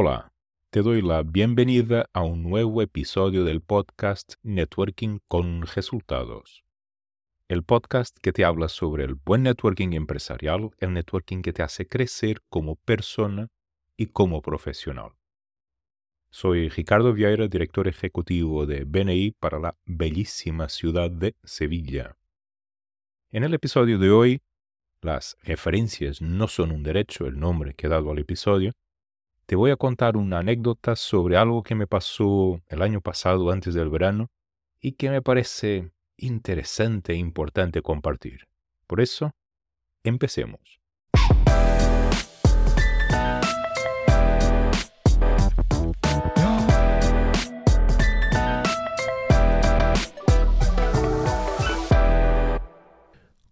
Hola, te doy la bienvenida a un nuevo episodio del podcast Networking con Resultados. El podcast que te habla sobre el buen networking empresarial, el networking que te hace crecer como persona y como profesional. Soy Ricardo Vieira, director ejecutivo de BNI para la bellísima ciudad de Sevilla. En el episodio de hoy, las referencias no son un derecho, el nombre que he dado al episodio, te voy a contar una anécdota sobre algo que me pasó el año pasado antes del verano y que me parece interesante e importante compartir. Por eso, empecemos.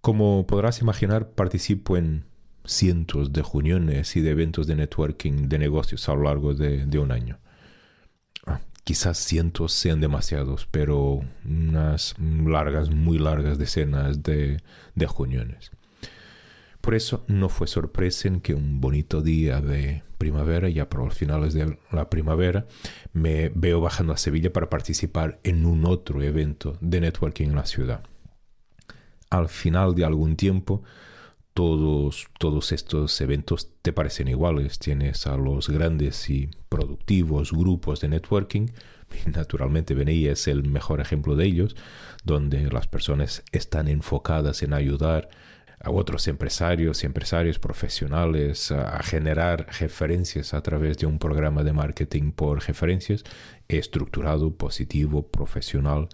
Como podrás imaginar, participo en cientos de reuniones y de eventos de networking de negocios a lo largo de, un año. Ah, quizás cientos sean demasiados, pero unas largas, muy largas decenas de, de reuniones. Por eso no fue sorpresa en que un bonito día de primavera, ya por los finales de la primavera, me veo bajando a Sevilla para participar en un otro evento de networking en la ciudad. Al final de algún tiempo, todos, todos estos eventos te parecen iguales. Tienes a los grandes y productivos grupos de networking. Naturalmente BNI es el mejor ejemplo de ellos, donde las personas están enfocadas en ayudar a otros empresarios y empresarios profesionales a generar referencias a través de un programa de marketing por referencias estructurado, positivo, profesional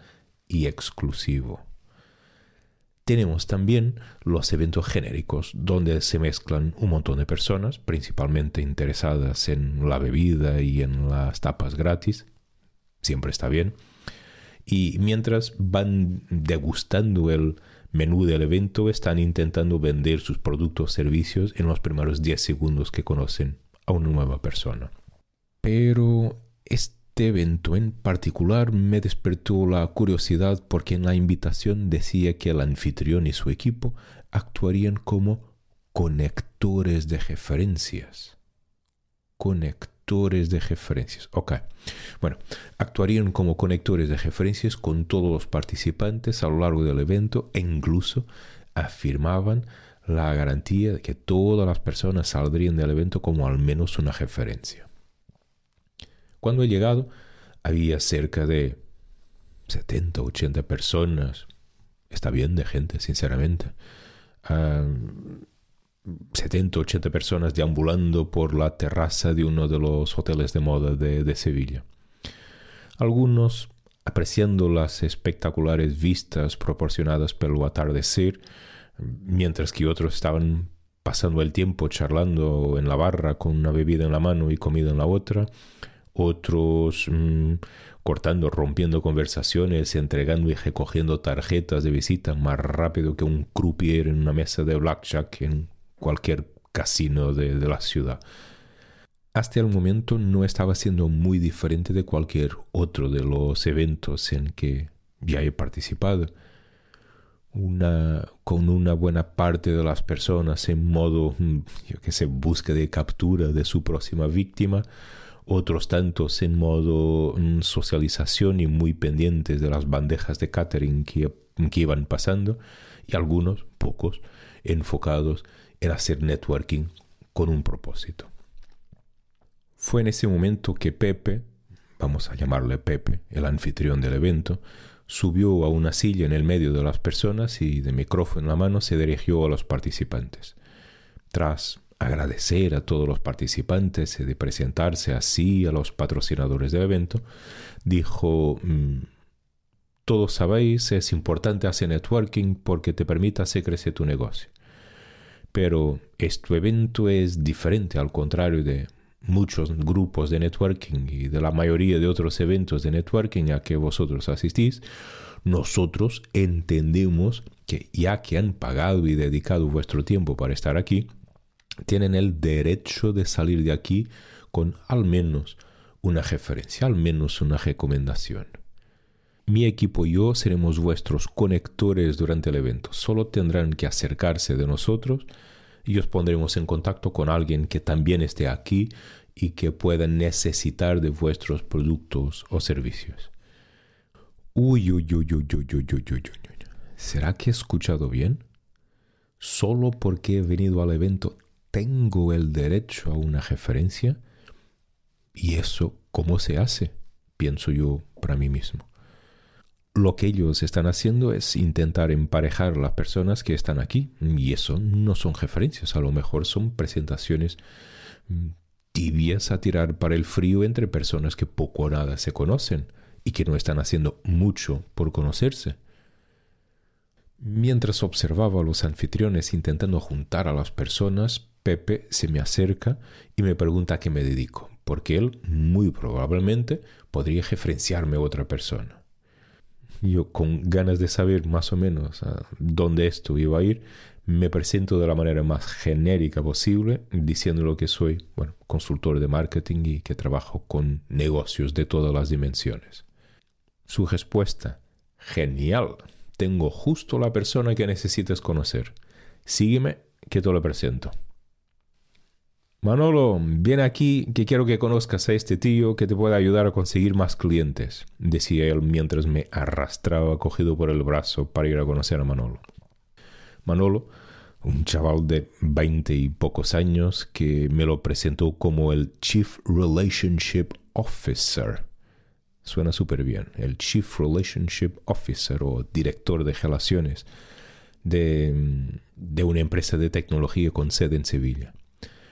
y exclusivo. Tenemos también los eventos genéricos, donde se mezclan un montón de personas, principalmente interesadas en la bebida y en las tapas gratis. Siempre está bien. Y mientras van degustando el menú del evento, están intentando vender sus productos o servicios en los primeros 10 segundos que conocen a una nueva persona. Pero este evento en particular me despertó la curiosidad porque en la invitación decía que el anfitrión y su equipo actuarían como conectores de referencias. Conectores de referencias. Ok. Bueno, actuarían como conectores de referencias con todos los participantes a lo largo del evento e incluso afirmaban la garantía de que todas las personas saldrían del evento como al menos una referencia. Cuando he llegado, había cerca de 70, 80 personas. Está bien de gente, sinceramente. 70, 80 personas deambulando por la terraza de uno de los hoteles de moda de, de Sevilla. Algunos apreciando las espectaculares vistas proporcionadas por el atardecer, mientras que otros estaban pasando el tiempo charlando en la barra con una bebida en la mano y comida en la otra, otros mm, cortando, rompiendo conversaciones, entregando y recogiendo tarjetas de visita más rápido que un croupier en una mesa de blackjack en cualquier casino de, la ciudad. Hasta el momento no estaba siendo muy diferente de cualquier otro de los eventos en que ya he participado. Una, con una buena parte de las personas en modo, mm, yo que sé, búsqueda de captura de su próxima víctima, otros tantos en modo mm, socialización y muy pendientes de las bandejas de catering que, que iban pasando, y algunos, pocos, enfocados en hacer networking con un propósito. Fue en ese momento que Pepe, vamos a llamarle Pepe, el anfitrión del evento, subió a una silla en el medio de las personas y de micrófono en la mano se dirigió a los participantes. Tras agradecer a todos los participantes y de presentarse así a los patrocinadores del evento, dijo, mm, todos sabéis, es importante hacer networking porque te permite hacer crecer tu negocio. Pero este evento es diferente, al contrario de muchos grupos de networking y de la mayoría de otros eventos de networking a que vosotros asistís, nosotros entendemos que ya que han pagado y dedicado vuestro tiempo para estar aquí, tienen el derecho de salir de aquí con al menos una referencia, al menos una recomendación. Mi equipo y yo seremos vuestros conectores durante el evento. Solo tendrán que acercarse de nosotros y os pondremos en contacto con alguien que también esté aquí y que pueda necesitar de vuestros productos o servicios. Uy, uy, uy, uy, uy, uy, uy, uy, ¿Será que he escuchado bien? Solo porque he venido al evento tengo el derecho a una referencia. ¿Y eso cómo se hace? Pienso yo para mí mismo. Lo que ellos están haciendo es intentar emparejar las personas que están aquí. Y eso no son referencias, a lo mejor son presentaciones mm, tibias a tirar para el frío entre personas que poco o nada se conocen y que no están haciendo mucho por conocerse. Mientras observaba a los anfitriones intentando juntar a las personas, Pepe se me acerca y me pregunta a qué me dedico, porque él muy probablemente podría referenciarme a otra persona. Yo, con ganas de saber más o menos a dónde esto iba a ir, me presento de la manera más genérica posible, diciendo que soy, bueno, consultor de marketing y que trabajo con negocios de todas las dimensiones. Su respuesta, genial, tengo justo la persona que necesitas conocer. Sígueme, que te lo presento. Manolo, ven aquí que quiero que conozcas a este tío que te puede ayudar a conseguir más clientes, decía él mientras me arrastraba cogido por el brazo para ir a conocer a Manolo. Manolo, un chaval de veinte y pocos años que me lo presentó como el Chief Relationship Officer. Suena súper bien, el Chief Relationship Officer o director de relaciones de, de una empresa de tecnología con sede en Sevilla.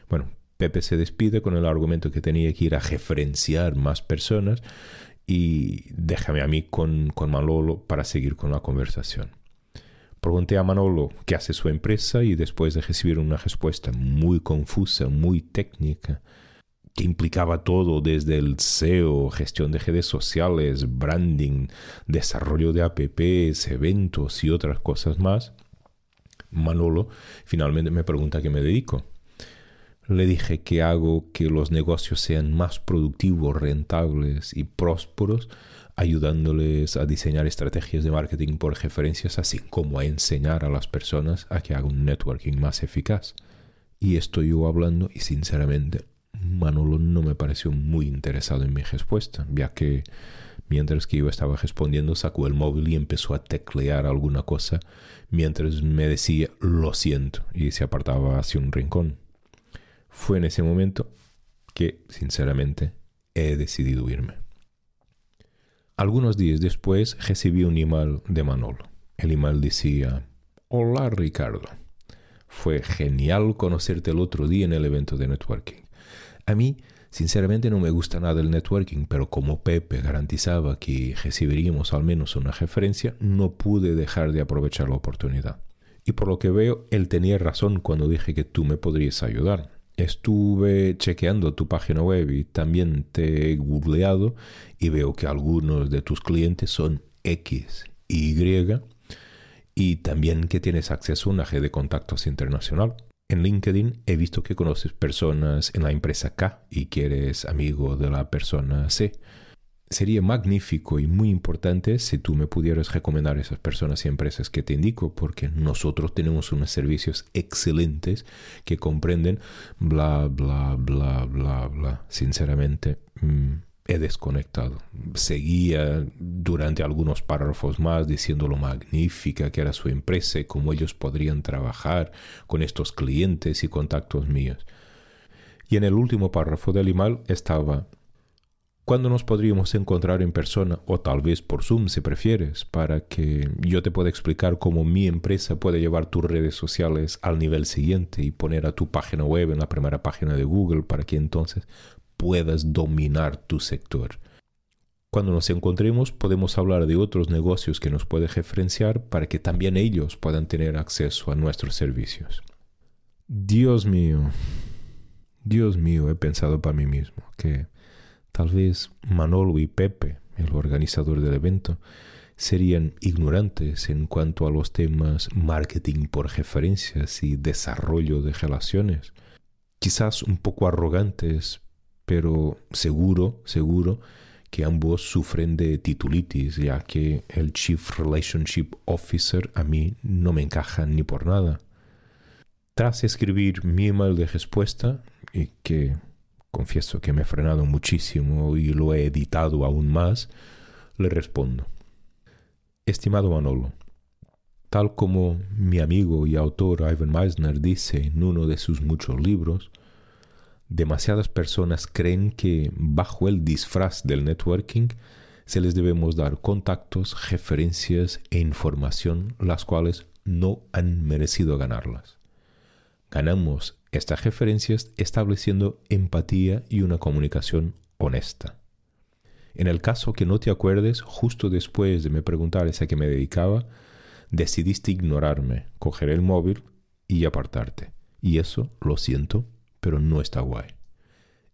Bueno, Pepe se despide con el argumento que tenía que ir a referenciar más personas y déjame a mí con, con Manolo para seguir con la conversación. Pregunté a Manolo qué hace su empresa y después de recibir una respuesta muy confusa, muy técnica, que implicaba todo desde el SEO, gestión de redes sociales, branding, desarrollo de apps, eventos y otras cosas más, Manolo finalmente me pregunta a qué me dedico. Le dije que hago que los negocios sean más productivos, rentables y prósperos ayudándoles a diseñar estrategias de marketing por referencias, así como a enseñar a las personas a que hagan un networking más eficaz. Y estoy yo hablando y sinceramente Manolo no me pareció muy interesado en mi respuesta, ya que mientras que yo estaba respondiendo sacó el móvil y empezó a teclear alguna cosa mientras me decía lo siento y se apartaba hacia un rincón. Fue en ese momento que, sinceramente, he decidido irme. Algunos días después recibí un email de Manolo. El email decía, Hola Ricardo, fue genial conocerte el otro día en el evento de networking. A mí, sinceramente, no me gusta nada el networking, pero como Pepe garantizaba que recibiríamos al menos una referencia, no pude dejar de aprovechar la oportunidad. Y por lo que veo, él tenía razón cuando dije que tú me podrías ayudar. Estuve chequeando tu página web y también te he googleado y veo que algunos de tus clientes son X, Y y también que tienes acceso a una red de contactos internacional. En LinkedIn he visto que conoces personas en la empresa K y que eres amigo de la persona C sería magnífico y muy importante si tú me pudieras recomendar esas personas y empresas que te indico, porque nosotros tenemos unos servicios excelentes que comprenden bla, bla, bla, bla, bla. Sinceramente, mm, he desconectado. Seguía durante algunos párrafos más diciendo lo magnífica que era su empresa y cómo ellos podrían trabajar con estos clientes y contactos míos. Y en el último párrafo del email estaba ¿Cuándo nos podríamos encontrar en persona o tal vez por Zoom si prefieres para que yo te pueda explicar cómo mi empresa puede llevar tus redes sociales al nivel siguiente y poner a tu página web en la primera página de Google para que entonces puedas dominar tu sector? Cuando nos encontremos podemos hablar de otros negocios que nos puedes referenciar para que también ellos puedan tener acceso a nuestros servicios. Dios mío, Dios mío, he pensado para mí mismo que Tal vez Manolo y Pepe, el organizador del evento, serían ignorantes en cuanto a los temas marketing por referencias y desarrollo de relaciones. Quizás un poco arrogantes, pero seguro, seguro que ambos sufren de titulitis, ya que el Chief Relationship Officer a mí no me encaja ni por nada. Tras escribir mi email de respuesta, y que confieso que me he frenado muchísimo y lo he editado aún más, le respondo. Estimado Manolo, tal como mi amigo y autor Ivan Meisner dice en uno de sus muchos libros, demasiadas personas creen que bajo el disfraz del networking se les debemos dar contactos, referencias e información las cuales no han merecido ganarlas. Ganamos estas referencias estableciendo empatía y una comunicación honesta. En el caso que no te acuerdes, justo después de me preguntar a qué me dedicaba, decidiste ignorarme, coger el móvil y apartarte. Y eso, lo siento, pero no está guay.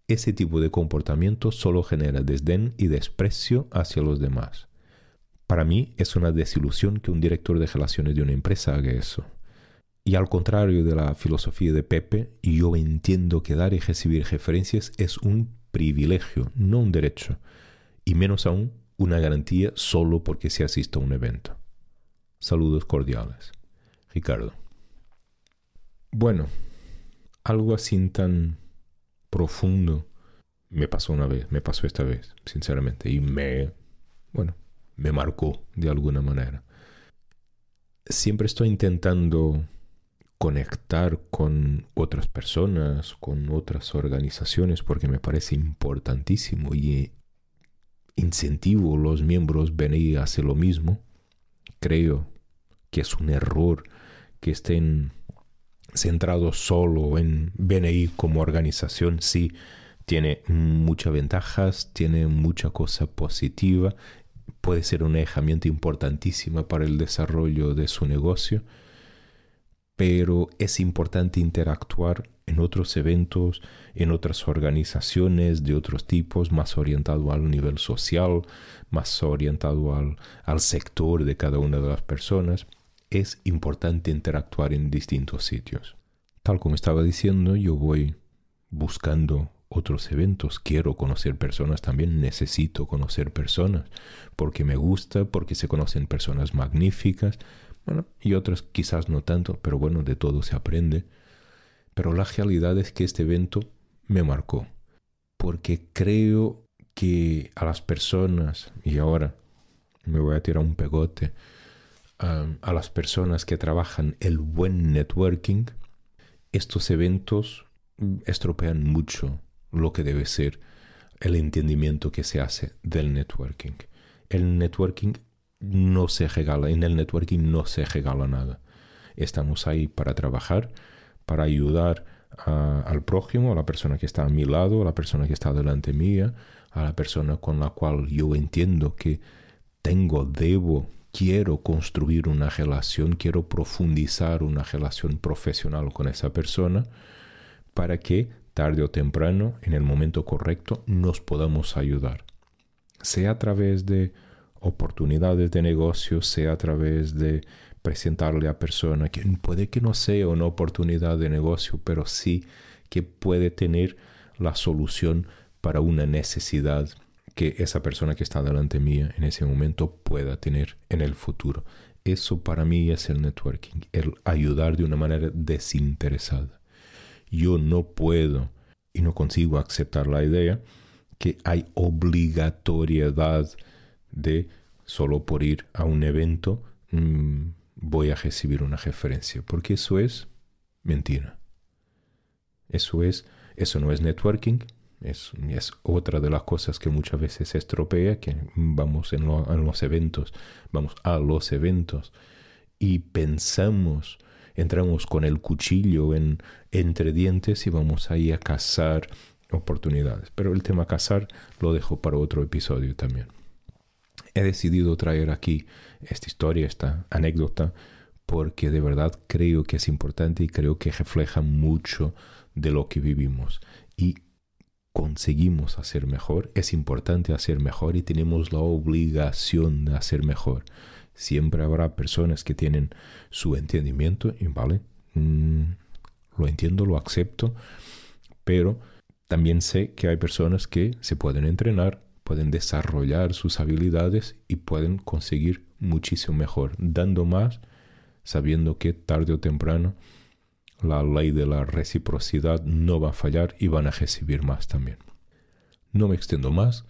Ese tipo de comportamiento solo genera desdén y desprecio hacia los demás. Para mí es una desilusión que un director de relaciones de una empresa haga eso. Y al contrario de la filosofía de Pepe, yo entiendo que dar y recibir referencias es un privilegio, no un derecho, y menos aún una garantía solo porque se asista a un evento. Saludos cordiales. Ricardo. Bueno, algo así tan profundo me pasó una vez, me pasó esta vez, sinceramente, y me, bueno, me marcó de alguna manera. Siempre estoy intentando conectar con otras personas, con otras organizaciones, porque me parece importantísimo y incentivo a los miembros venir a hacer lo mismo. Creo que es un error que estén centrados solo en BNI como organización. Sí, tiene muchas ventajas, tiene mucha cosa positiva, puede ser una herramienta importantísima para el desarrollo de su negocio, pero es importante interactuar en otros eventos, en otras organizaciones de otros tipos, más orientado al nivel social, más orientado al, sector de cada una de las personas. Es importante interactuar en distintos sitios. Tal como estaba diciendo, yo voy buscando otros eventos, quiero conocer personas también, necesito conocer personas, porque me gusta, porque se conocen personas magníficas, bueno, y otras quizás no tanto, pero bueno, de todo se aprende. Pero la realidad es que este evento me marcó, porque creo que a las personas, y ahora me voy a tirar un pegote, a las personas que trabajan el buen networking, estos eventos estropean mucho lo que debe ser el entendimiento que se hace del networking. El networking no se regala, en el networking no se regala nada. Estamos ahí para trabajar, para ayudar al prójimo, a la persona que está a mi lado, a la persona que está delante mía, a la persona con la cual yo entiendo que tengo, debo, quiero construir una relación, quiero profundizar una relación profesional con esa persona para que tarde o temprano, en el momento correcto, nos podamos ayudar. Sea a través de oportunidades de negocio, sea a través de presentarle a persona que puede que no sea una oportunidad de negocio, pero sí que puede tener la solución para una necesidad que esa persona que está delante mía en ese momento pueda tener en el futuro. Eso para mí es el networking, el ayudar de una manera desinteresada. Yo no puedo y no consigo aceptar la idea que hay obligatoriedad de solo por ir a un evento mm, voy a recibir una referencia, porque eso es mentira. Eso es, eso no es networking, es, es otra de las cosas que muchas veces se estropea, que vamos en, los eventos, vamos a los eventos y pensamos, entramos con el cuchillo en, entre dientes y vamos ahí a cazar oportunidades. Pero el tema cazar lo dejo para otro episodio también he decidido traer aquí esta historia, esta anécdota, porque de verdad creo que es importante y creo que refleja mucho de lo que vivimos. Y conseguimos hacer mejor, es importante hacer mejor y tenemos la obligación de hacer mejor. Siempre habrá personas que tienen su entendimiento y vale, mm, lo entiendo, lo acepto, pero también sé que hay personas que se pueden entrenar, pueden desarrollar sus habilidades y pueden conseguir muchísimo mejor, dando más, sabiendo que tarde o temprano la ley de la reciprocidad no va a fallar y van a recibir más también. No me extiendo más.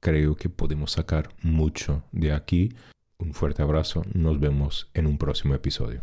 Creo que podemos sacar mucho de aquí. Un fuerte abrazo. Nos vemos en un próximo episodio.